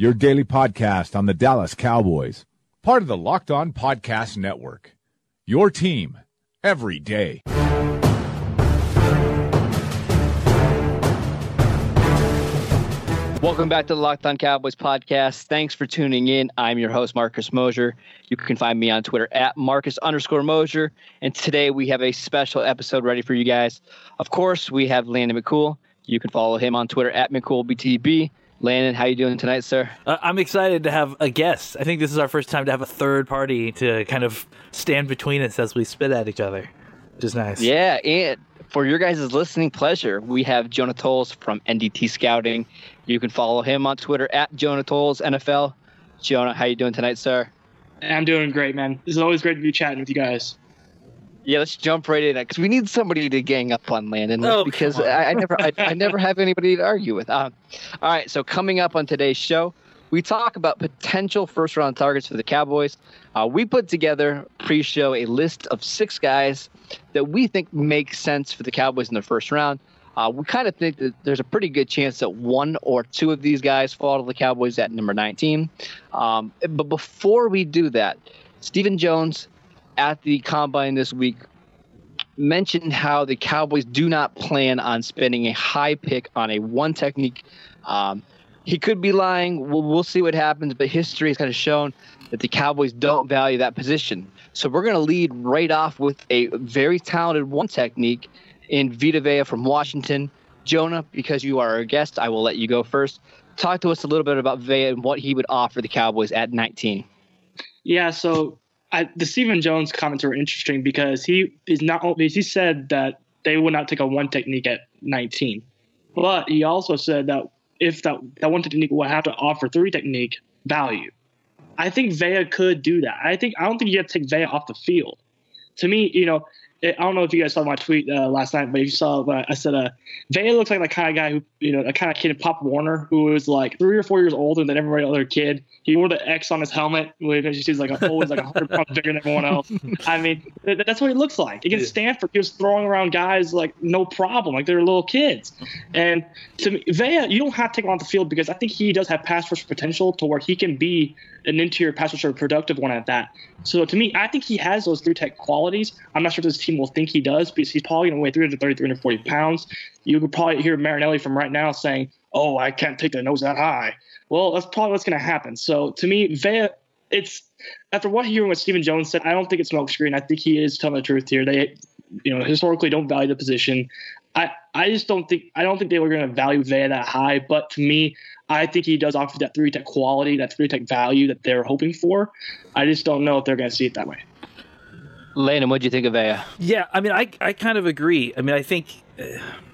your daily podcast on the Dallas Cowboys, part of the Locked On Podcast Network. Your team every day. Welcome back to the Locked On Cowboys podcast. Thanks for tuning in. I'm your host, Marcus Mosher. You can find me on Twitter at Marcus underscore Mosher. And today we have a special episode ready for you guys. Of course, we have Landon McCool. You can follow him on Twitter at McCoolBTB. Landon, how you doing tonight, sir? Uh, I'm excited to have a guest. I think this is our first time to have a third party to kind of stand between us as we spit at each other, which is nice. Yeah, and for your guys' listening pleasure, we have Jonah Tuls from NDT Scouting. You can follow him on Twitter at Jonah Tuls NFL. Jonah, how you doing tonight, sir? I'm doing great, man. This is always great to be chatting with you guys. Yeah, let's jump right in because we need somebody to gang up on Landon Oh, because. I, I never, I, I never have anybody to argue with. Um, all right, so coming up on today's show, we talk about potential first-round targets for the Cowboys. Uh, we put together pre-show a list of six guys that we think make sense for the Cowboys in the first round. Uh, we kind of think that there's a pretty good chance that one or two of these guys fall to the Cowboys at number 19. Um, but before we do that, Stephen Jones at the combine this week mentioned how the Cowboys do not plan on spending a high pick on a one technique. Um, he could be lying. We'll, we'll see what happens, but history has kind of shown that the Cowboys don't value that position. So we're going to lead right off with a very talented one technique in Vita Vea from Washington. Jonah, because you are our guest, I will let you go first. Talk to us a little bit about Vea and what he would offer the Cowboys at 19. Yeah, so I, the Stephen Jones comments were interesting because he is not only he said that they would not take a one technique at 19, but he also said that if that, that one technique would have to offer three technique value. I think Vea could do that. I think I don't think you have to take Vea off the field. To me, you know, I don't know if you guys saw my tweet uh, last night, but if you saw, uh, I said, uh, Vea looks like the kind of guy who, you know, the kind of kid Pop Warner who was like three or four years older than every other kid. He wore the X on his helmet, which he's like always like 100 pounds bigger than everyone else. I mean, th- that's what he looks like. Against Stanford, he was throwing around guys like no problem, like they're little kids. And to me, Vea, you don't have to take him off the field because I think he does have pass rush potential to where he can be an interior pass rusher, productive one at that. So to me, I think he has those three tech qualities. I'm not sure if this team will think he does because he's probably going to weigh 330, 340 pounds. You could probably hear Marinelli from right now saying, "Oh, I can't take the nose that high." Well, that's probably what's going to happen. So to me, Vea, it's after what hearing what Stephen Jones said, I don't think it's smokescreen. I think he is telling the truth here. They, you know, historically don't value the position. I, I just don't think I don't think they were going to value Vea that high. But to me, I think he does offer that three tech quality, that three tech value that they're hoping for. I just don't know if they're going to see it that way. Landon, what do you think of Vea? Yeah, I mean, I, I kind of agree. I mean, I think, uh,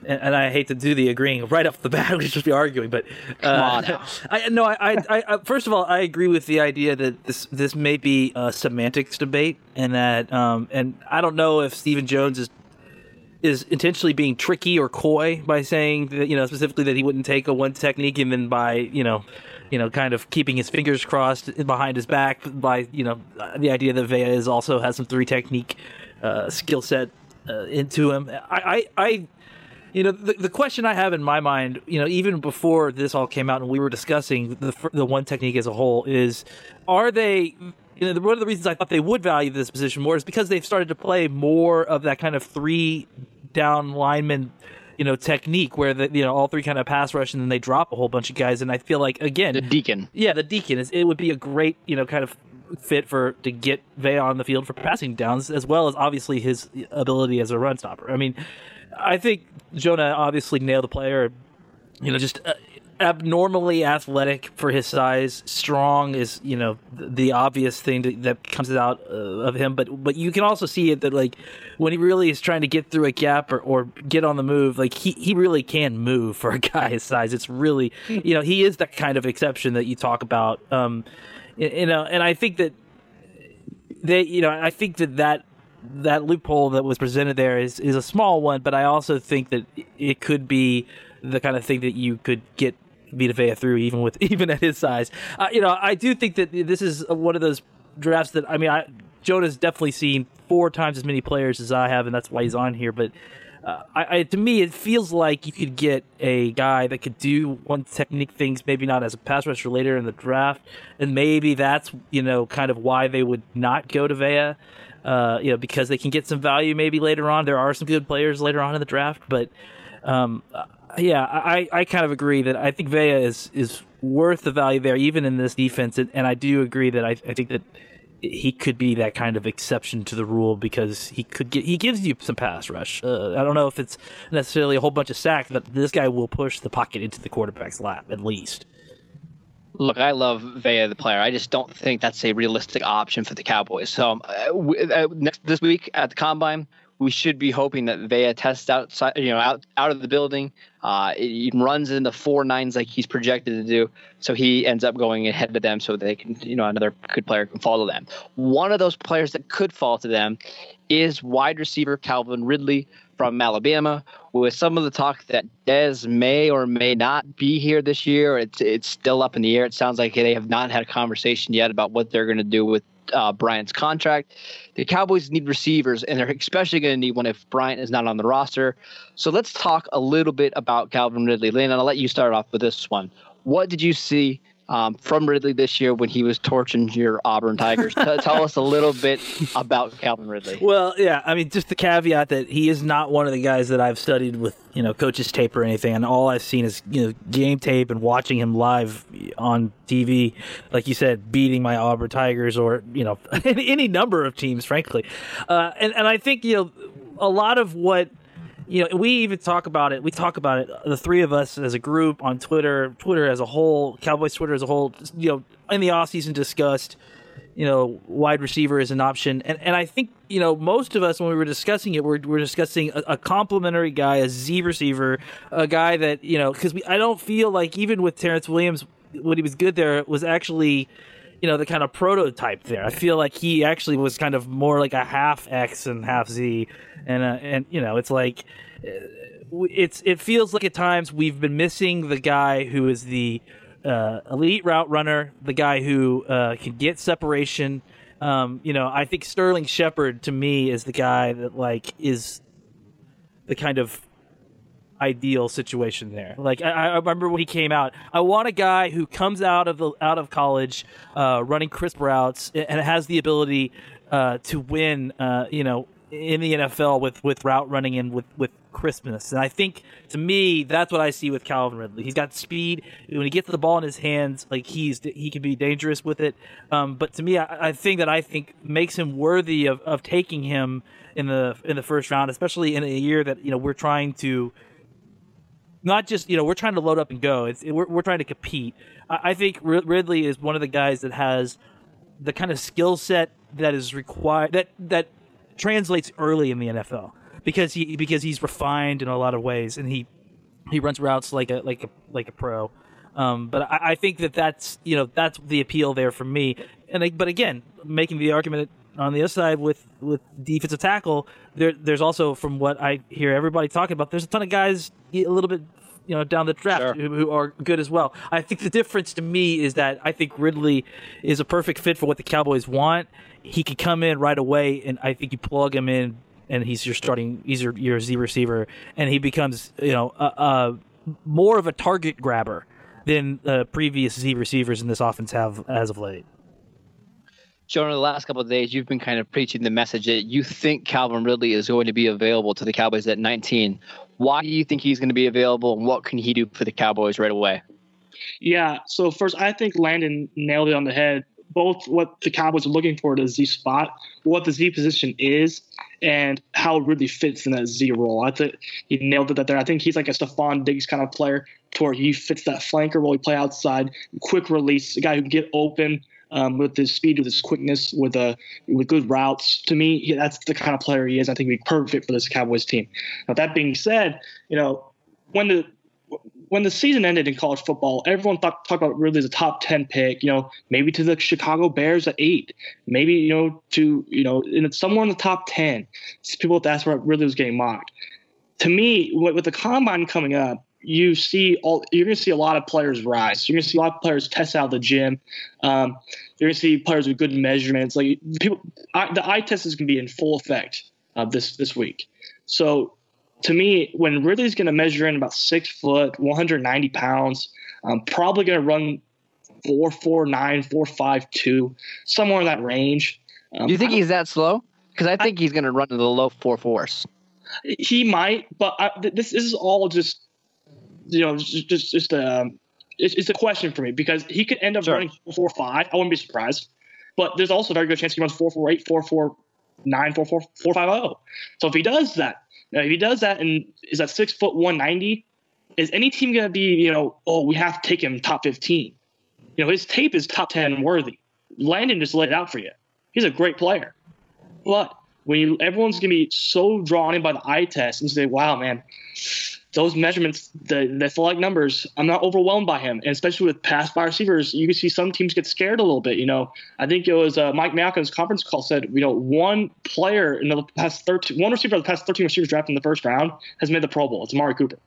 and, and I hate to do the agreeing right off the bat, we should just be arguing, but uh, on now. I no, I, I, I, I- first of all, I agree with the idea that this this may be a semantics debate, and that, um, and I don't know if Stephen Jones is is intentionally being tricky or coy by saying that you know specifically that he wouldn't take a one technique, and then by you know. You know, kind of keeping his fingers crossed behind his back by you know the idea that Vea is also has some three technique uh, skill set uh, into him. I, I, I you know, the, the question I have in my mind, you know, even before this all came out and we were discussing the the one technique as a whole, is are they? You know, one of the reasons I thought they would value this position more is because they've started to play more of that kind of three down lineman, you know, technique where the you know all three kind of pass rush and then they drop a whole bunch of guys. And I feel like again, The Deacon. yeah, the deacon is it would be a great, you know, kind of fit for to get Vea on the field for passing downs as well as obviously his ability as a run stopper. I mean, I think Jonah obviously nailed the player. You know, just uh, abnormally athletic for his size. Strong is you know th- the obvious thing to, that comes out uh, of him, but but you can also see it that like when he really is trying to get through a gap or, or get on the move, like he he really can move for a guy his size. It's really you know he is that kind of exception that you talk about. Um, you know, and I think that they, you know, I think that that that loophole that was presented there is is a small one, but I also think that it could be the kind of thing that you could get Vita Vea through even with even at his size. Uh, you know, I do think that this is one of those drafts that I mean, I Jonah's definitely seen four times as many players as I have, and that's why he's on here. But uh, I, I, to me, it feels like you could get a guy that could do one technique things, maybe not as a pass rusher later in the draft, and maybe that's you know kind of why they would not go to Vea. Uh, you know, because they can get some value maybe later on. There are some good players later on in the draft, but um, yeah, I, I kind of agree that I think Vea is is worth the value there, even in this defense, and, and I do agree that I, I think that he could be that kind of exception to the rule because he could get he gives you some pass rush. Uh, I don't know if it's necessarily a whole bunch of sacks, but this guy will push the pocket into the quarterback's lap at least. Look, I love Vea the player. I just don't think that's a realistic option for the Cowboys. So um, uh, next this week at the combine, we should be hoping that Vea tests outside, you know, out out of the building. Uh, runs in the four nines like he's projected to do, so he ends up going ahead of them, so they can, you know, another good player can follow them. One of those players that could fall to them is wide receiver Calvin Ridley from Alabama. With some of the talk that Dez may or may not be here this year, it's it's still up in the air. It sounds like they have not had a conversation yet about what they're going to do with uh, Bryant's contract. The Cowboys need receivers, and they're especially going to need one if Bryant is not on the roster. So let's talk a little bit about Calvin Ridley. Lynn, I'll let you start off with this one. What did you see um, from Ridley this year when he was torching your Auburn Tigers. T- tell us a little bit about Calvin Ridley. Well, yeah, I mean, just the caveat that he is not one of the guys that I've studied with, you know, coaches tape or anything, and all I've seen is you know game tape and watching him live on TV, like you said, beating my Auburn Tigers or you know any number of teams, frankly, uh, and and I think you know a lot of what you know, we even talk about it. We talk about it, the three of us as a group on Twitter, Twitter as a whole, Cowboys Twitter as a whole, you know, in the offseason discussed, you know, wide receiver is an option. And and I think, you know, most of us, when we were discussing it, we're, we're discussing a, a complementary guy, a Z receiver, a guy that, you know, because I don't feel like even with Terrence Williams, when he was good there, was actually you know the kind of prototype there. I feel like he actually was kind of more like a half X and half Z, and uh, and you know it's like uh, it's it feels like at times we've been missing the guy who is the uh, elite route runner, the guy who uh, can get separation. Um, you know, I think Sterling Shepard to me is the guy that like is the kind of ideal situation there. Like I, I, remember when he came out, I want a guy who comes out of the out of college, uh, running crisp routes and has the ability uh, to win. Uh, you know, in the NFL with with route running and with with crispness. And I think to me that's what I see with Calvin Ridley. He's got speed. When he gets the ball in his hands, like he's he can be dangerous with it. Um, but to me, I, I think that I think makes him worthy of, of taking him in the in the first round, especially in a year that you know we're trying to not just you know we're trying to load up and go. It's we're, we're trying to compete. I, I think Ridley is one of the guys that has the kind of skill set that is required that that translates early in the NFL because he because he's refined in a lot of ways and he he runs routes like a like a like a pro. Um, but I, I, think that that's you know that's the appeal there for me. And I, but again, making the argument on the other side with with defensive tackle, there there's also from what I hear everybody talking about, there's a ton of guys a little bit you know down the draft sure. who, who, are good as well. I think the difference to me is that I think Ridley is a perfect fit for what the Cowboys want. He could come in right away, and I think you plug him in, and he's your starting, he's your, your Z receiver, and he becomes you know a, a more of a target grabber than uh, previous Z receivers in this offense have as of late. Jonah, the last couple of days, you've been kind of preaching the message that you think Calvin Ridley is going to be available to the Cowboys at 19. Why do you think he's going to be available, and what can he do for the Cowboys right away? Yeah, so first, I think Landon nailed it on the head. Both what the Cowboys are looking for the Z spot, what the Z position is, and how really fits in that Z role. I think he nailed it that there. I think he's like a Stefon Diggs kind of player, to where he fits that flanker role. He play outside, quick release, a guy who can get open, um, with his speed, with his quickness, with a uh, with good routes. To me, he, that's the kind of player he is. I think he'd be perfect for this Cowboys team. Now that being said, you know when the when the season ended in college football, everyone thought talked about as a top ten pick. You know, maybe to the Chicago Bears at eight, maybe you know to you know in, somewhere in the top ten. People that's where Ridley was getting mocked. To me, with the combine coming up, you see all you're going to see a lot of players rise. You're going to see a lot of players test out the gym. Um, you're going to see players with good measurements. Like people, I, the eye test is going to be in full effect uh, this this week. So to me, when Ridley's going to measure in about six foot, 190 pounds, I'm probably going to run four four nine, four five two, somewhere in that range. Um, Do you think he's that slow? Because I think I, he's going to run to the low four fours. He might, but I, this, this is all just you know just just, just um, it's, it's a question for me because he could end up sure. running four four five. I wouldn't be surprised. But there's also a very good chance he runs four four eight, four four nine, four four four five zero. Oh. So if he does that, now, if he does that and is at six foot one ninety, is any team going to be, you know, oh, we have to take him top fifteen? You know, his tape is top ten worthy. Landon just laid it out for you. He's a great player, but when you, everyone's going to be so drawn in by the eye test and say, "Wow, man, those measurements, the, the select numbers, I'm not overwhelmed by him. And especially with pass by receivers, you can see some teams get scared a little bit. You know, I think it was uh, Mike Mayock's conference call said, you know, one player in the past 13, one receiver of the past 13 receivers drafted in the first round has made the Pro Bowl. It's Amari Cooper.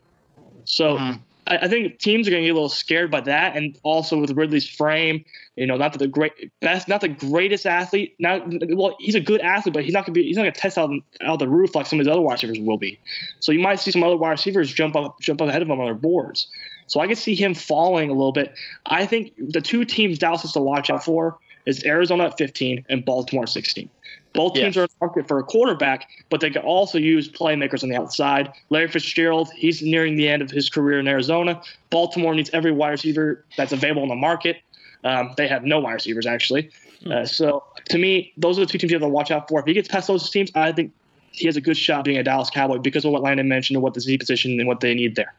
So mm-hmm. I, I think teams are going to get a little scared by that, and also with Ridley's frame. You know, not the great best, not the greatest athlete. Not well, he's a good athlete, but he's not going to be. He's not going to test out out the roof like some of his other wide receivers will be. So you might see some other wide receivers jump up jump up ahead of him on their boards. So I can see him falling a little bit. I think the two teams Dallas has to watch out for is Arizona at 15 and Baltimore at 16. Both teams are in the market for a quarterback, but they can also use playmakers on the outside. Larry Fitzgerald, he's nearing the end of his career in Arizona. Baltimore needs every wide receiver that's available in the market. Um, they have no wide receivers, actually. Hmm. Uh, so to me, those are the two teams you have to watch out for. If he gets past those teams, I think he has a good shot being a Dallas Cowboy because of what Landon mentioned and what the Z position and what they need there.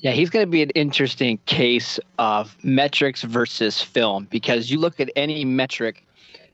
Yeah, he's going to be an interesting case of metrics versus film because you look at any metric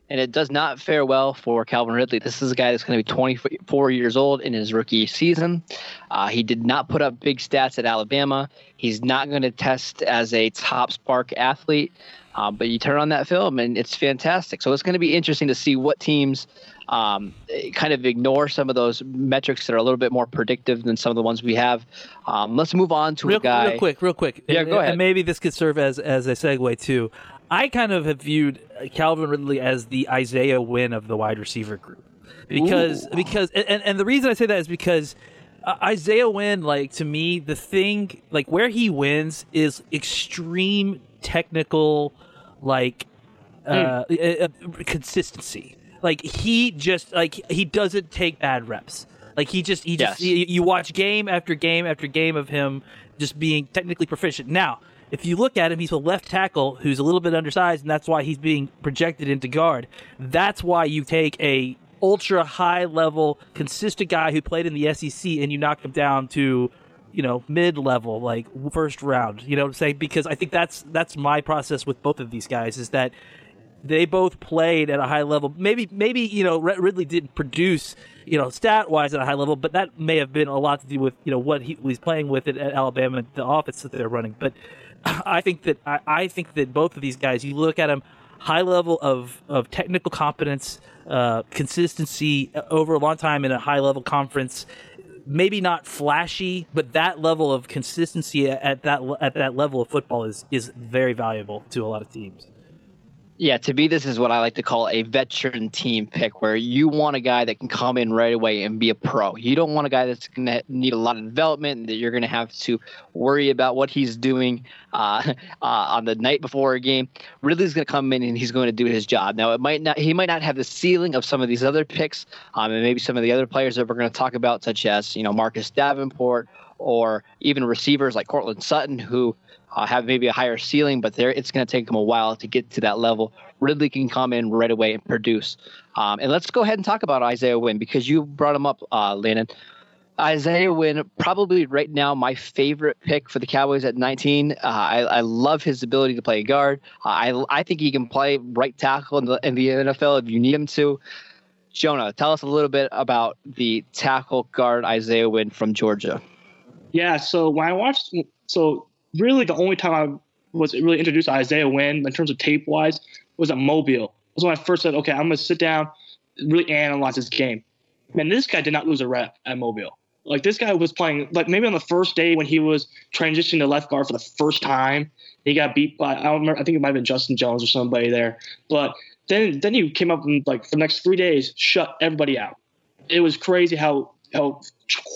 and it does not fare well for Calvin Ridley. This is a guy that's going to be 24 years old in his rookie season. Uh, he did not put up big stats at Alabama. He's not going to test as a top SPARQ athlete. Uh, but you turn on that film and it's fantastic. So it's going to be interesting to see what teams um, kind of ignore some of those metrics that are a little bit more predictive than some of the ones we have. Um, let's move on to real, a guy. Real quick, real quick. Yeah, and, go ahead. And maybe this could serve as as a segue too. I kind of have viewed Calvin Ridley as the Isaiah Wynn of the wide receiver group because Ooh. because and, and the reason I say that is because uh, Isaiah Wynn like to me the thing like where he wins is extreme technical like uh, mm. uh, consistency. Like he just like he doesn't take bad reps. Like he just he just yes. he, you watch game after game after game of him just being technically proficient. Now if you look at him, he's a left tackle who's a little bit undersized, and that's why he's being projected into guard. That's why you take a ultra high level, consistent guy who played in the SEC and you knock him down to, you know, mid level, like first round. You know what I'm saying? Because I think that's that's my process with both of these guys is that they both played at a high level. Maybe maybe you know Ridley didn't produce you know stat wise at a high level, but that may have been a lot to do with you know what he was playing with at, at Alabama, the offense that they're running. But I think that I, I, think that both of these guys, you look at them, high level of of technical competence, uh, consistency uh, over a long time in a high level conference. Maybe not flashy, but that level of consistency at that at that level of football is is very valuable to a lot of teams. Yeah, to me, this is what I like to call a veteran team pick, where you want a guy that can come in right away and be a pro. You don't want a guy that's going to need a lot of development, that you're going to have to worry about what he's doing uh, uh, on the night before a game. Ridley's going to come in and he's going to do his job. Now, it might not, he might not have the ceiling of some of these other picks, um, and maybe some of the other players that we're going to talk about, such as you know Marcus Davenport or even receivers like Courtland Sutton, who uh, have maybe a higher ceiling, but there it's going to take them a while to get to that level. Ridley can come in right away and produce. Um, and let's go ahead and talk about Isaiah Wynn because you brought him up, uh, Landon. Isaiah Wynn, probably right now my favorite pick for the Cowboys at 19. Uh, I, I, love his ability to play guard. Uh, I, I think he can play right tackle in the, in the NFL if you need him to. Jonah, tell us a little bit about the tackle guard Isaiah Wynn from Georgia. Yeah, so when I watched, so really the only time I was really introduced to Isaiah Wynn in terms of tape wise was at Mobile. Was when I first said, okay, I'm going to sit down, really analyze this game. Man, this guy did not lose a rep at Mobile. Like this guy was playing like maybe on the first day when he was transitioning to left guard for the first time, he got beat by I don't remember I think it might have been Justin Jones or somebody there. But then then he came up and like for the next three days shut everybody out. It was crazy how how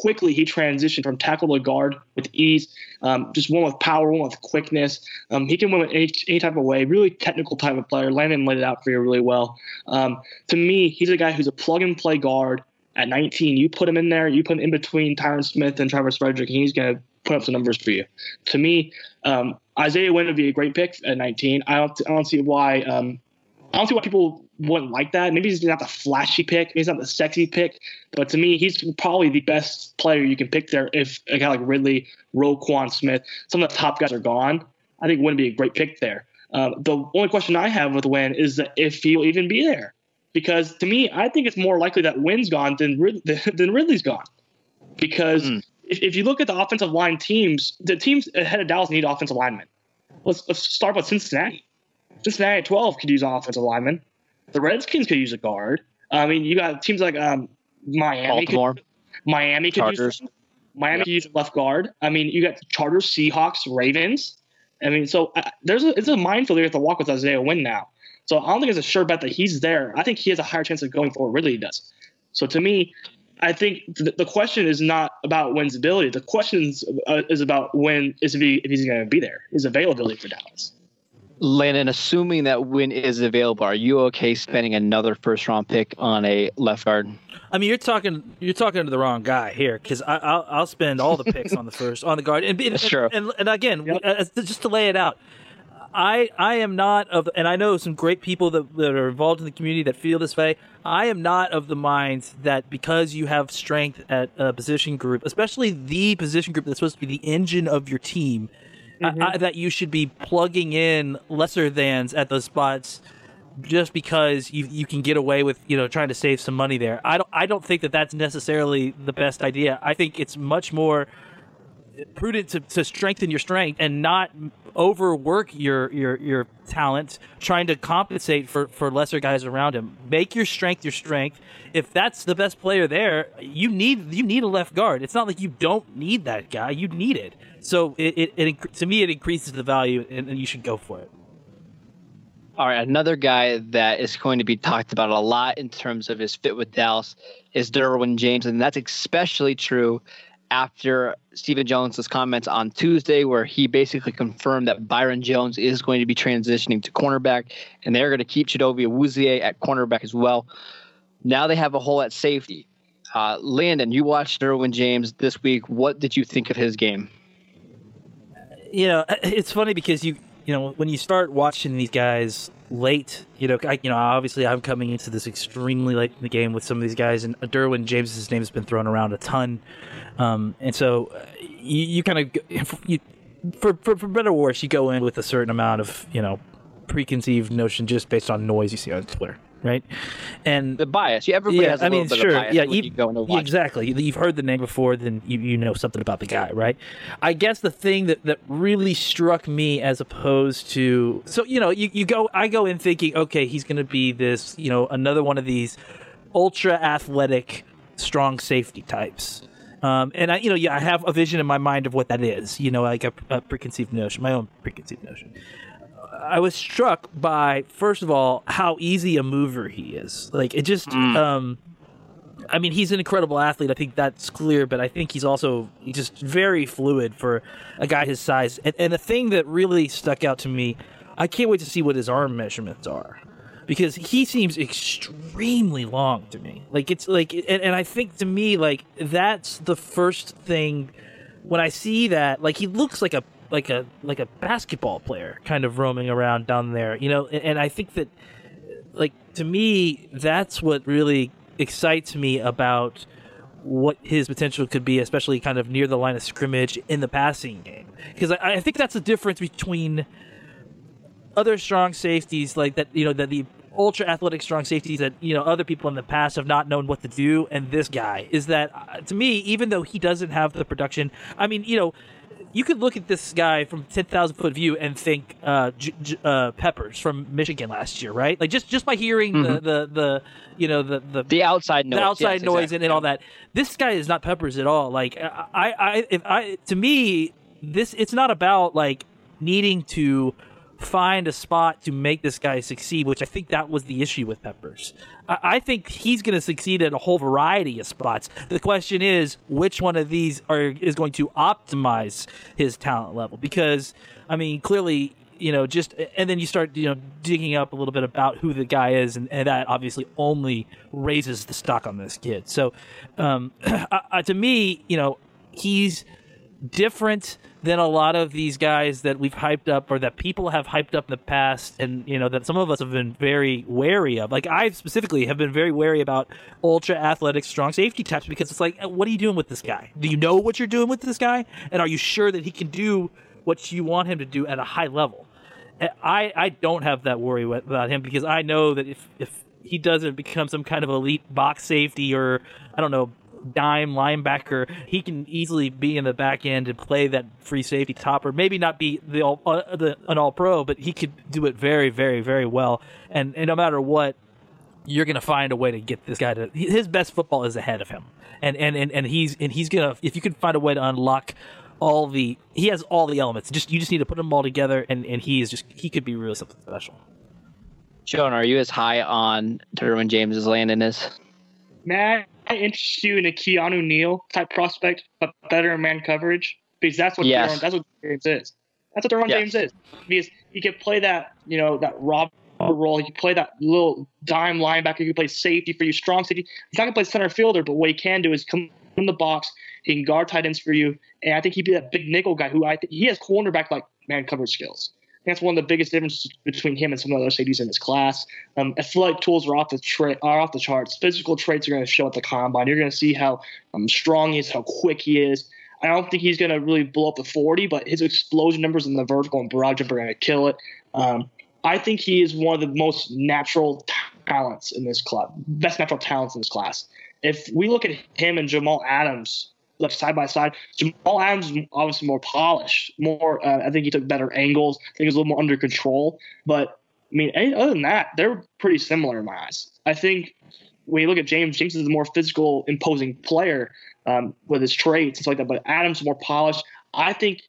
quickly he transitioned from tackle to guard with ease. Um, just one with power, one with quickness. Um, he can win with any, any type of way. Really technical type of player. Landon laid it out for you really well. Um, to me, he's a guy who's a plug and play guard at 19. You put him in there, you put him in between Tyron Smith and Travis Frederick, and he's going to put up some numbers for you. To me, um, Isaiah Wynn would be a great pick at 19. I don't, I don't see why. Um, I don't see why people wouldn't like that. Maybe he's not the flashy pick, maybe he's not the sexy pick, but to me, he's probably the best player you can pick there. If a guy like Ridley, Roquan Smith, some of the top guys are gone, I think Wynn would be a great pick there. Uh, the only question I have with Wynn is that if he'll even be there because to me, I think it's more likely that Wynn's gone than than Ridley's gone. Because mm. if, if you look at the offensive line teams, the teams ahead of Dallas need offensive linemen. Let's, let's start with Cincinnati. Cincinnati at 12 could use offensive linemen. The Redskins could use a guard. I mean, you got teams like um, Miami. Baltimore. Could, Miami could Chargers. use Miami could use left guard. I mean, you got Chargers, Seahawks, Ravens. I mean, so uh, there's a, it's a minefield you have to walk with Isaiah Wynn now. So I don't think it's a sure bet that he's there. I think he has a higher chance of going for Ridley does. So to me, I think the, the question is not about Wynn's ability. The question is, uh, is about when is if, he, if he's going to be there, his availability for Dallas. Landon, assuming that Wynn is available, are you okay spending another first round pick on a left guard? I mean, you're talking you're talking to the wrong guy here because I'll I'll spend all the picks on the first on the guard and and, and, and, and again yep. uh, just to lay it out, I I am not of, and I know some great people that, that are involved in the community that feel this way. I am not of the mind that because you have strength at a position group, especially the position group that's supposed to be the engine of your team, mm-hmm. I, I, that you should be plugging in lesser thans at those spots just because you you can get away with you know trying to save some money there. I don't I don't think that that's necessarily the best idea. I think it's much more prudent to, to strengthen your strength and not overwork your your your talent trying to compensate for for lesser guys around him make your strength your strength if that's the best player there you need you need a left guard it's not like you don't need that guy you need it so it, it, it to me it increases the value and, and you should go for it all right, another guy that is going to be talked about a lot in terms of his fit with Dallas is Derwin James, and that's especially true after Stephen Jones's comments on Tuesday, where he basically confirmed that Byron Jones is going to be transitioning to cornerback, and they're going to keep Chidobe Awuzie at cornerback as well. Now they have a hole at safety. Uh, Landon, you watched Derwin James this week. What did you think of his game? You know, it's funny because you you know when you start watching these guys late, you know, I, you know, obviously I'm coming into this extremely late in the game with some of these guys, and Derwin James's name has been thrown around a ton. Um, and so uh, you, you kind of, you, for, for, for better or worse, you go in with a certain amount of, you know, preconceived notion just based on noise you see on Twitter, right? And the bias. Yeah, everybody yeah, has. A I mean, sure. yeah, you, you exactly. You've heard the name before, then you, you know something about the guy, right? I guess the thing that, that really struck me as opposed to so you know you, you go I go in thinking okay he's going to be this you know another one of these ultra athletic strong safety types um, and I, you know, yeah, I have a vision in my mind of what that is. You know, like a, a preconceived notion, my own preconceived notion. I was struck by first of all how easy a mover he is. Like it just, mm. um, I mean, he's an incredible athlete. I think that's clear, but I think he's also just very fluid for a guy his size. And, and the thing that really stuck out to me, I can't wait to see what his arm measurements are because he seems extremely long to me. Like it's like, and, and I think to me, like that's the first thing when I see that. Like he looks like a like a like a basketball player kind of roaming around down there, you know. And, and I think that, like to me, that's what really excites me about what his potential could be, especially kind of near the line of scrimmage in the passing game. Because I, I think that's the difference between other strong safeties like that you know that the ultra athletic strong safeties that you know other people in the past have not known what to do and this guy is that uh, to me even though he doesn't have the production i mean you know you could look at this guy from 10,000 foot view and think uh, J- J- uh, Peppers from Michigan last year, right? Like just just by hearing Mm-hmm. the, the the you know the the, The outside noise. the outside yes, noise exactly. and, and all that. This guy is not Peppers at all. Like I I if I to me this it's not about like needing to find a spot to make this guy succeed, which I think that was the issue with Peppers. I, I think he's going to succeed at a whole variety of spots. The question is, which one of these are is going to optimize his talent level? Because I mean, clearly. You know, just and then you start, you know, digging up a little bit about who the guy is, and, and that obviously only raises the stock on this kid. So, um, to me, you know, he's different than a lot of these guys that we've hyped up or that people have hyped up in the past and you know that some of us have been very wary of. Like i specifically have been very wary about ultra athletic strong safety types because it's like uh, what are you doing with this guy? Do you know what you're doing with this guy? And are you sure that he can do what you want him to do at a high level? Uh, I i don't have that worry about him because i know that if if he doesn't become some kind of elite box safety or i don't know dime linebacker, he can easily be in the back end and play that free safety topper. Maybe not be the all uh, the an all pro, but he could do it very, very, very well. And, and no matter what, you're gonna find a way to get this guy to his best football is ahead of him. And and and, and he's and he's gonna if you can find a way to unlock all the he has all the elements. Just you just need to put them all together and, and he is just he could be really something special. Sean, are you as high on Derwin James as Landon is? May I interest you in a Keanu Neal type prospect, but better in man coverage? Because that's what Yes. Derwin, that's what James is. That's what Derwin Yes. James is. Because he can play that, you know, that Rob role. He can play that little dime linebacker. He can play safety for you, strong safety. He's not gonna play center fielder, but what he can do is come in the box. He can guard tight ends for you, and I think he'd be that big nickel guy who I think he has cornerback like man coverage skills. That's one of the biggest differences between him and some of the other safeties in this class. Um, athletic tools are off the tra- are off the charts. Physical traits are going to show at the combine. You're going to see how um, strong he is, how quick he is. I don't think he's going to really blow up the 40, but his explosion numbers in the vertical and broad jump are going to kill it. Um, I think he is one of the most natural talents in this club, best natural talents in this class. If we look at him and Jamal Adams, like side by side, Jamal Adams is obviously more polished, more. Uh, I think he took better angles. I think he was a little more under control. But I mean, other than that, they're pretty similar in my eyes. I think when you look at James, James is a more physical, imposing player um, with his traits and stuff like that. But Adams is more polished. I think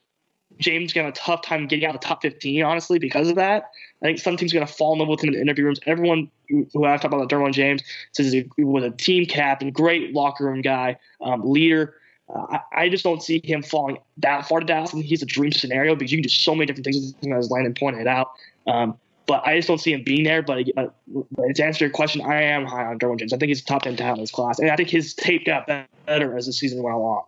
James to have a tough time getting out of the top 15, honestly, because of that. I think some teams are going to fall in love with him in the interview rooms. Everyone who who I've talked about, Derwin James, says he was a team captain, great locker room guy, um, leader. Uh, I, I just don't see him falling that far to Dallas. And he's a dream scenario because you can do so many different things, as Landon pointed out. Um, but I just don't see him being there. But, uh, but to answer your question, I am high on Derwin James. I think he's top 10 talent in his class. And I think his tape got better as the season went along.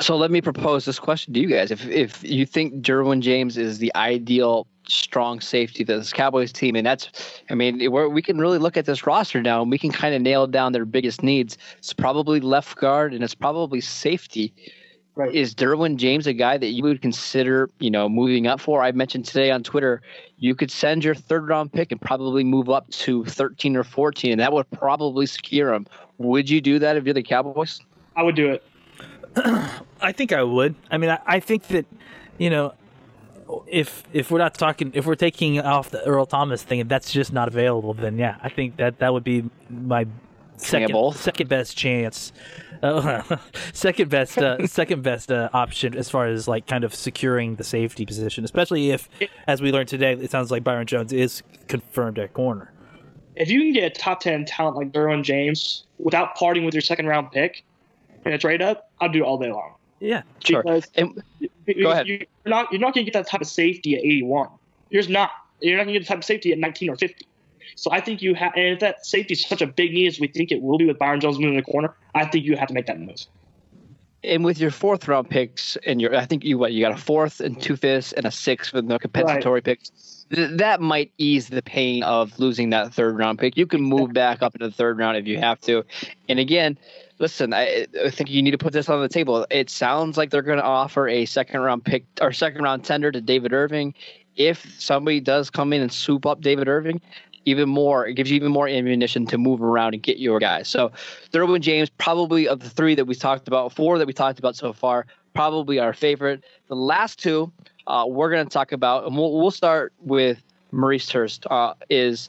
So let me propose this question to you guys: If if you think Derwin James is the ideal strong safety to this Cowboys team, and that's, I mean, we're, we can really look at this roster now, and we can kind of nail down their biggest needs. It's probably left guard, and it's probably safety. Right. Is Derwin James a guy that you would consider, you know, moving up for? I mentioned today on Twitter, you could send your third round pick and probably move up to 13 or 14, and that would probably secure him. Would you do that if you're the Cowboys? I would do it. I think I would. I mean, I, I think that you know, if if we're not talking, if we're taking off the Earl Thomas thing, if that's just not available, then yeah, I think that that would be my second second best chance, uh, second best uh, second best uh, option as far as like kind of securing the safety position, especially if, as we learned today, it sounds like Byron Jones is confirmed at corner. if you can get a top 10 talent like Derwin James without parting with your second round pick in a trade up, I'll do it all day long. Yeah, Sure. Because And you, ahead. You're not, you're not going to get that type of safety at 81. You're just not. You're not going to get the type of safety at 19 or 50. So I think you have, and if that safety is such a big need as we think it will be with Byron Jones moving in the corner, I think you have to make that move. and with your fourth round picks and your I think you what you got a fourth and two fifths and a sixth with no compensatory picks. Th- That might ease the pain of losing that third round pick. You can move back up into the third round if you have to. And again, listen, I, I think you need to put this on the table. It sounds like they're going to offer a second round pick or second round tender to David Irving. If somebody does come in and swoop up David Irving, even more. It gives you even more ammunition to move around and get your guys. So, Derwin James, probably of the three that we talked about, four that we talked about so far, probably our favorite. The last two uh, we're going to talk about, and we'll, we'll start with Maurice Hurst. Uh, is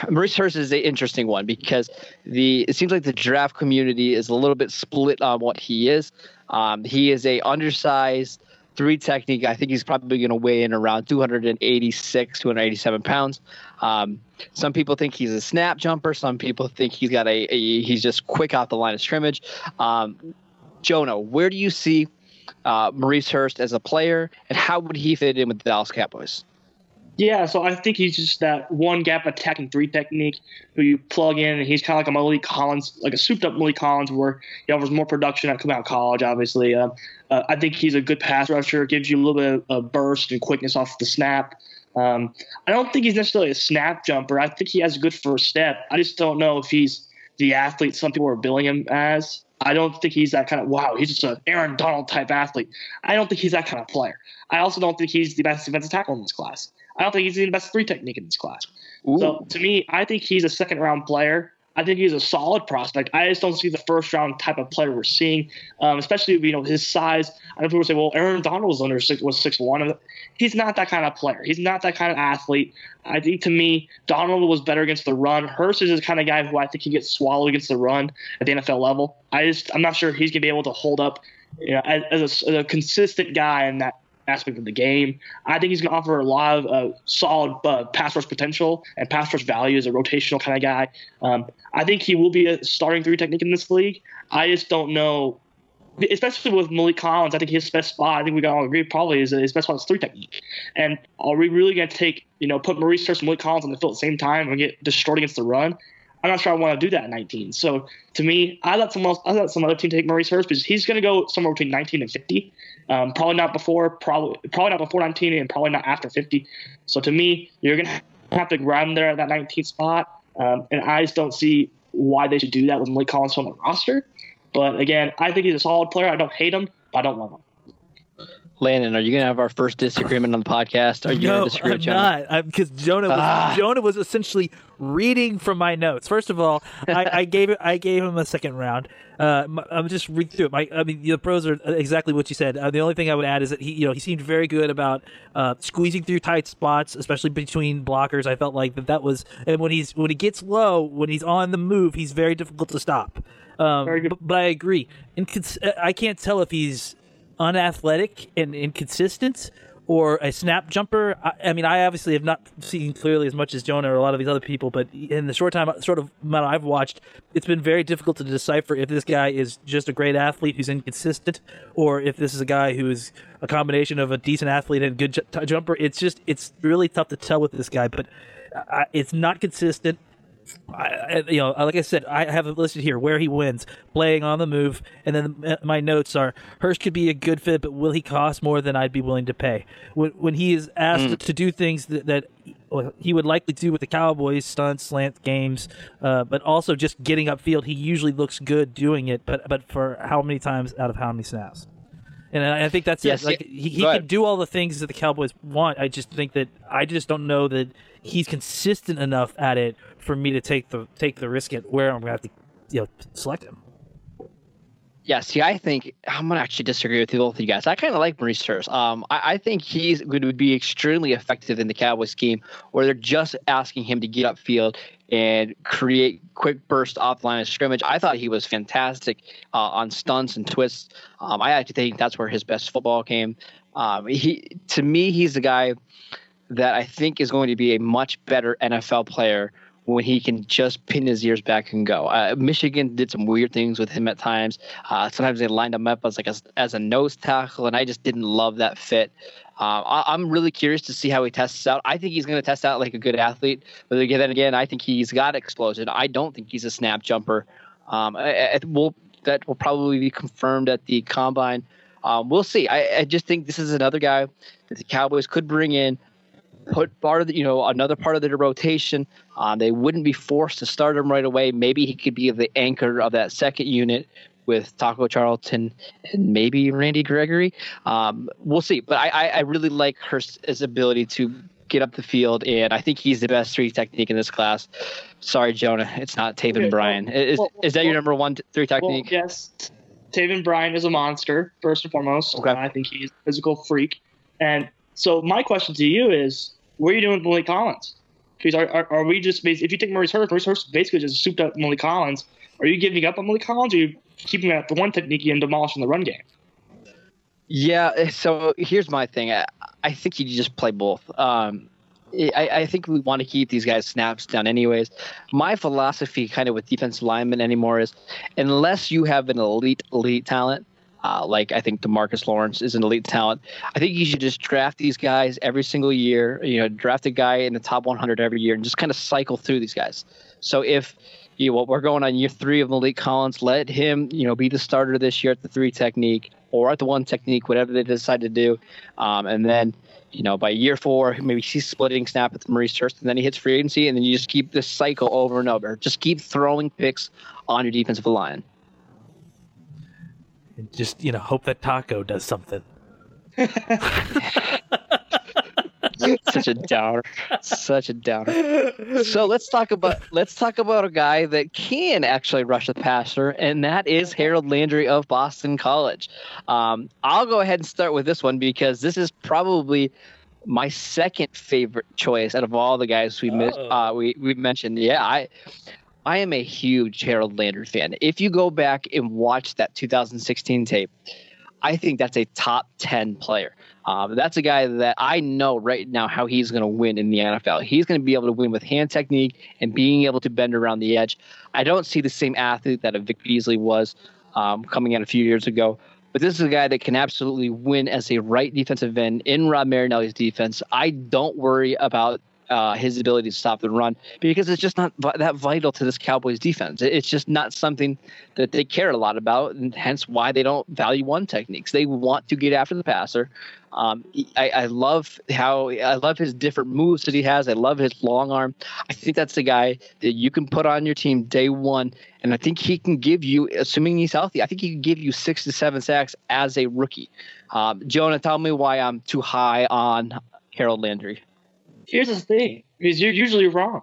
Maurice Hurst is an interesting one because the it seems like the draft community is a little bit split on what he is. Um, he is a undersized three technique. I think he's probably going to weigh in around 286, 287 pounds. Um, some people think he's a snap jumper. Some people think he's got a, a he's just quick off the line of scrimmage. Um, Jonah, where do you see uh, Maurice Hurst as a player, and how would he fit in with the Dallas Cowboys? Yeah, so I think he's just that one gap attacking three technique who you plug in, and he's kind of like a Maliek Collins, like a souped up Maliek Collins, where he offers more production coming out of college. Obviously, uh, uh, I think he's a good pass rusher, gives you a little bit of burst and quickness off the snap. Um, I don't think he's necessarily a snap jumper. I think he has a good first step. I just don't know if he's the athlete some people are billing him as. I don't think he's that kind of wow. He's just an Aaron Donald type athlete. I don't think he's that kind of player. I also don't think he's the best defensive tackle in this class. I don't think he's the best three technique in this class. Ooh. So to me, I think he's a second round player. I think he's a solid prospect. I just don't see the first round type of player we're seeing, um, especially you know his size. I know people say, "Well, Aaron Donald was under six was six one." He's not that kind of player. He's not that kind of athlete. I think to me, Donald was better against the run. Hurst is the kind of guy who I think he gets swallowed against the run at the NFL level. I just I'm not sure he's gonna be able to hold up, you know, as, as, a, as a consistent guy in that aspect of the game. I think he's going to offer a lot of uh, solid uh, pass rush potential and pass rush value as a rotational kind of guy. Um, I think he will be a starting three technique in this league. I just don't know, especially with Maliek Collins. I think his best spot, I think we can all agree, probably is his best spot is three technique. And are we really going to take, you know, put Maurice Hurst and Maliek Collins on the field at the same time and get destroyed against the run? I'm not sure I want to do that at 19. So to me, I let someone else, I let some other team take Maurice Hurst because he's going to go somewhere between 19 and 50. Um, probably not before, probably probably not before 19, and probably not after 50. So to me, you're to have to him there at that 19th spot. Um, and I just don't see why they should do that with Maliek Collins on the roster. But again, I think he's a solid player. I don't hate him, but I don't love him. Landon, are you going to have our first disagreement on the podcast? Are you no, going to disagree I'm with Jonah? not. Because Jonah was Ah. Jonah was essentially reading from my notes. First of all, I, I gave. I gave him a second round. Uh, I'm just reading through it. My, I mean, the pros are exactly what you said. Uh, the only thing I would add is that he, you know, he seemed very good about uh, squeezing through tight spots, especially between blockers. I felt like that that was, and when he's when he gets low, when he's on the move, he's very difficult to stop. Um, Very good. But, but I agree. Incons- I can't tell if he's unathletic and inconsistent or a snap jumper. I, I mean, I obviously have not seen clearly as much as Jonah or a lot of these other people, but in the short time, sort of amount I've watched, it's been very difficult to decipher if this guy is just a great athlete who's inconsistent, or if this is a guy who is a combination of a decent athlete and good ju- jumper. It's just it's really tough to tell with this guy, but I, it's not consistent. I, you know, like I said, I have it listed here where he wins, playing on the move, and then my notes are Hurst could be a good fit, but will he cost more than I'd be willing to pay? When, when he is asked to do things that, that he would likely do with the Cowboys, stunts, slant games, uh, but also just getting upfield, he usually looks good doing it. But but for how many times out of how many snaps? And I I think that's Yes, it. Like yeah. he, he can do all the things that the Cowboys want. I just think that I just don't know that he's consistent enough at it for me to take the take the risk at where I'm gonna have to you know select him. Yeah, see, I think I'm gonna actually disagree with you both of you guys. I kind of like Maurice Hurst. Um, I, I think he's going to be extremely effective in the Cowboys scheme, where they're just asking him to get upfield and create quick burst off the line of scrimmage. I thought he was fantastic uh, on stunts and twists. Um, I actually think that's where his best football came. Um, he, to me, he's the guy that I think is going to be a much better NFL player when he can just pin his ears back and go. Uh, Michigan did some weird things with him at times. Uh, sometimes they lined him up as like a, as a nose tackle, and I just didn't love that fit. Uh, I, I'm really curious to see how he tests out. I think he's going to test out like a good athlete, but then again, I think he's got explosion. I don't think he's a snap jumper. Um, I, I, will that will probably be confirmed at the combine. Um, we'll see. I, I just think this is another guy that the Cowboys could bring in put part of the, you know another part of their rotation. Um, they wouldn't be forced to start him right away. Maybe he could be the anchor of that second unit with Taco Charlton and maybe Randy Gregory. Um, we'll see. But I, I, I really like Hurst's ability to get up the field, and I think he's the best three technique in this class. Sorry, Jonah, it's not Taven Okay, Bryan. well, is, well, is that your number one three Well, technique? yes, Taven Bryan is a monster first and foremost. Okay. I think he's a physical freak. And so my question to you is, what are you doing with Maliek Collins? Because are, are, are we just if you take Maurice Hurst, Maurice Hurst basically just souped up Maliek Collins. Are you giving up on Maliek Collins, or are you keeping at the one technique and demolishing the run game? Yeah. eh, So here's my thing. I, I think you just play both. Um, I, I think we want to keep these guys snaps down anyways. My philosophy kind of with defensive linemen anymore is unless you have an elite, elite talent, uh, like I think Demarcus Lawrence is an elite talent, I think you should just draft these guys every single year. You know, draft a guy in the top 100 every year and just kind of cycle through these guys. So if you know, what we're going on year three of Maliek Collins, let him, you know, be the starter this year at the three technique or at the one technique, whatever they decide to do. Um, and then, you know, by year four, maybe he's splitting snap with Maurice Hurst, and then he hits free agency, and then you just keep this cycle over and over. Just keep throwing picks on your defensive line. And just you know, hope that Taco does something. Such a downer. Such a downer. So let's talk about let's talk about a guy that can actually rush the passer, and that is Harold Landry of Boston College. Um, I'll go ahead and start with this one because this is probably my second favorite choice out of all the guys we mi- Oh. uh, we we mentioned. Yeah, I I am a huge Harold Landry fan. If you go back and watch that 2016 tape, I think that's a top 10 player. Um, that's a guy that I know right now how he's going to win in the NFL. He's going to be able to win with hand technique and being able to bend around the edge. I don't see the same athlete that a Vic Beasley was um, coming out a few years ago. But this is a guy that can absolutely win as a right defensive end in Rod Marinelli's defense. I don't worry about uh, his ability to stop the run because it's just not vi- that vital to this Cowboys defense. It's just not something that they care a lot about, and hence why they don't value one techniques. They want to get after the passer. Um, I, I love how I love his different moves that he has. I love his long arm. I think that's the guy that you can put on your team day one, and I think he can give you, assuming he's healthy, I think he can give you six to seven sacks as a rookie. Um, Jonah, tell me why I'm too high on Harold Landry. Here's the thing: is you're usually wrong,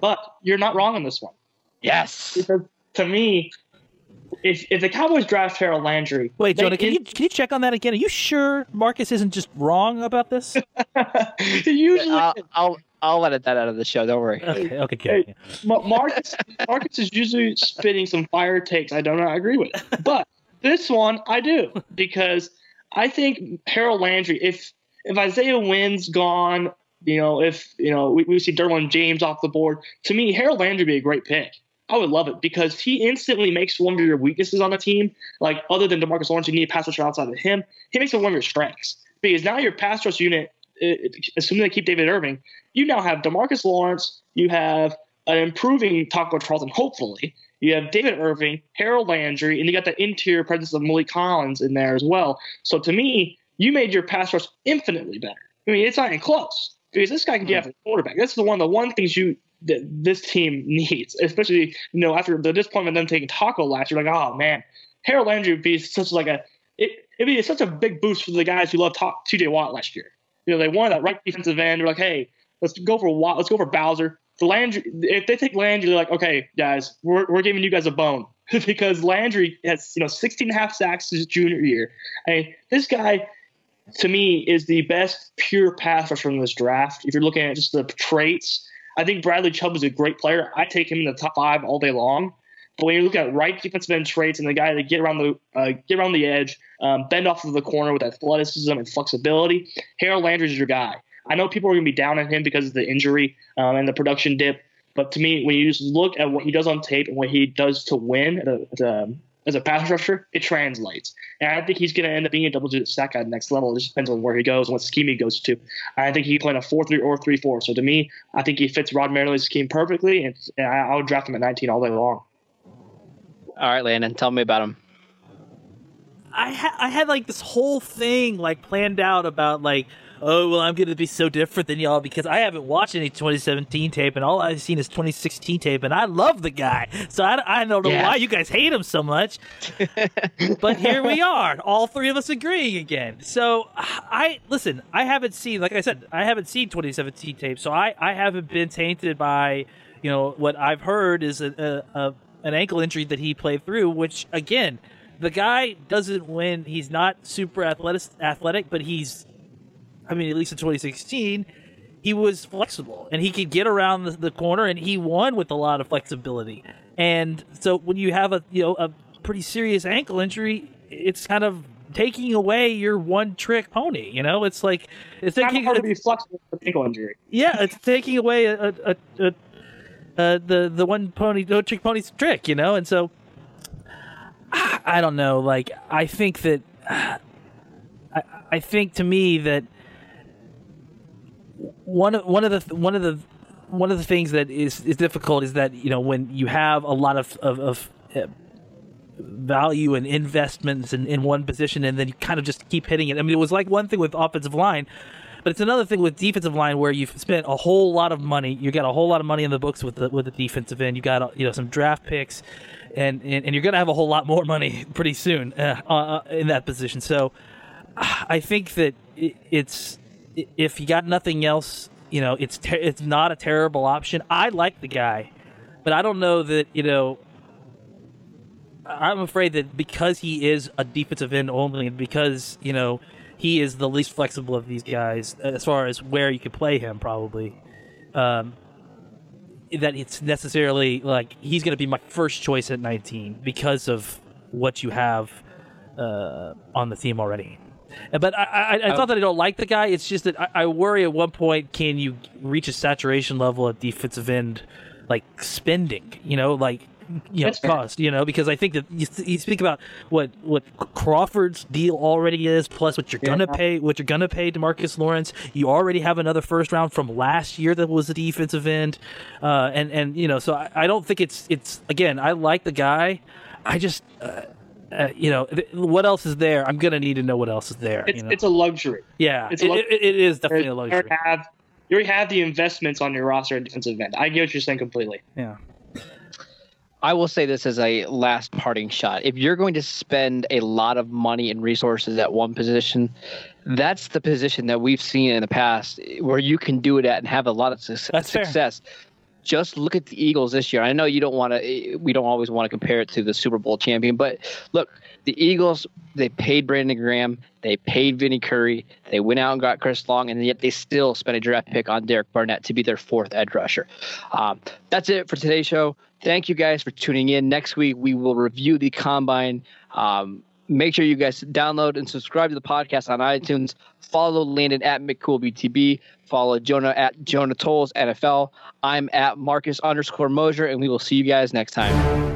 but you're not wrong on this one. Yes. Because to me, if if the Cowboys draft Harold Landry, Wait, Jonah, can you can you check on that again? Are you sure Marcus isn't just wrong about this? usually I'll, I'll I'll edit that out of the show. Don't worry. Okay, okay, good. Ma- Marcus Marcus is usually spitting some fire takes I do not agree with. But this one I do because I think Harold Landry, if if Isaiah Wynn's gone, you know, if you know we, we see Derwin James off the board, to me Harold Landry would be a great pick. I would love it because he instantly makes one of your weaknesses on the team, like other than Demarcus Lawrence, you need a pass rusher outside of him. He makes it one of your strengths because now your pass rush unit, assuming they keep David Irving, you now have Demarcus Lawrence, you have an improving Taco Charlton, hopefully. You have David Irving, Harold Landry, and you got the interior presence of Maliek Collins in there as well. So to me, you made your pass rush infinitely better. I mean, it's not even close because this guy can get hmm. after the quarterback. That's the one of the one things you that this team needs, especially you know after the disappointment of them taking Taco last year. Like, oh man, Harold Landry would be such like a it, it'd be such a big boost for the guys who loved Ta- T.J. Watt last year. You know, they wanted that right defensive end. They're like, hey, let's go for Watt. Let's go for Bowser. For Landry, if they take Landry, they're like, okay, guys, we're, we're giving you guys a bone because Landry has you know 16 and a half sacks his junior year. I mean, this guy to me is the best pure pass rusher in this draft. If you're looking at just the traits, I think Bradley Chubb is a great player. I take him in the top five all day long. But when you look at right defensive end traits and the guy that get around the uh, get around the edge, um, bend off of the corner with athleticism and flexibility, Harold Landry is your guy. I know people are going to be down on him because of the injury um, and the production dip, but to me, when you just look at what he does on tape and what he does to win at a, at a, as a pass rusher, it translates. And I think he's going to end up being a double digit sack guy at the next level. It just depends on where he goes and what scheme he goes to. I think he playing a 4 3 or 3 4. So to me, I think he fits Rod Marinelli's scheme perfectly, and, and I, I would draft him at 19 all day long. All right, Landon, tell me about him. I ha- I had like this whole thing like planned out about like oh well, I'm going to be so different than y'all because I haven't watched any 2017 tape, and all I've seen is 2016 tape, and I love the guy, so I, I don't know Yeah. why you guys hate him so much. but here we are, all three of us agreeing again. So I listen. I haven't seen, like I said, I haven't seen 2017 tape, so I I haven't been tainted by you know what I've heard is a, a, a an ankle injury that he played through, which again. The guy doesn't win. He's not super athletic, athletic, but he's I mean, at least in 2016, he was flexible and he could get around the, the corner and he won with a lot of flexibility. And so when you have a you know a pretty serious ankle injury, it's kind of taking away your one trick pony. You know, it's like it's It's taking hard to be flexible with ankle injury. yeah, it's taking away a, a, a, a uh, the the one pony no trick pony's trick. You know, and so I I don't know. Like I think that I I think to me that one of one of the one of the one of the things that is is difficult is that you know when you have a lot of of, of uh, value and investments in, in one position and then you kind of just keep hitting it. I mean, it was like one thing with offensive line, but it's another thing with defensive line where you've spent a whole lot of money. You got a whole lot of money in the books with the with the defensive end. You got you know some draft picks, and and, and you're gonna have a whole lot more money pretty soon uh, uh, in that position. So I think that it, it's if you got nothing else, you know, it's ter- it's not a terrible option. I like the guy, but I don't know that you know. I'm afraid that because he is a defensive end only, because you know he is the least flexible of these guys as far as where you could play him, probably. Um, that it's necessarily like he's going to be my first choice at 19 because of what you have uh, on the team already. But I, I, I thought that I don't like the guy. It's just that I, I worry at one point can you reach a saturation level at defensive end, like spending, you know, like you know, That's fair. cost, you know, because I think that you, you speak about what what Crawford's deal already is, plus what you're gonna pay, what you're gonna pay to Marcus Lawrence. You already have another first round from last year that was a defensive end, uh, and and you know, so I, I don't think it's it's again. I like the guy. I just. Uh, uh, you know th- what else is there? I'm gonna need to know what else is there. It's, you know? it's a luxury. yeah, it's it, a lu- it- it is definitely a You luxury. already have you already have the investments on your roster at defensive end. I get what you're saying completely. Yeah, I will say this as a last parting shot. If you're going to spend a lot of money and resources at one position, that's the position that we've seen in the past where you can do it at and have a lot of suc- That's fair. success. Just look at the Eagles this year. I know you don't want to. We don't always want to compare it to the Super Bowl champion, but look, the Eagles. They paid Brandon Graham. They paid Vinny Curry. They went out and got Chris Long, and yet they still spent a draft pick on Derek Barnett to be their fourth edge rusher. Um, that's it for today's show. Thank you guys for tuning in. Next week we will review the combine. Um, make sure you guys download and subscribe to the podcast on iTunes. Follow Landon at McCoolBTB. Follow Jonah at Jonah Tuls NFL. I'm at Marcus underscore Mosher, and we will see you guys next time.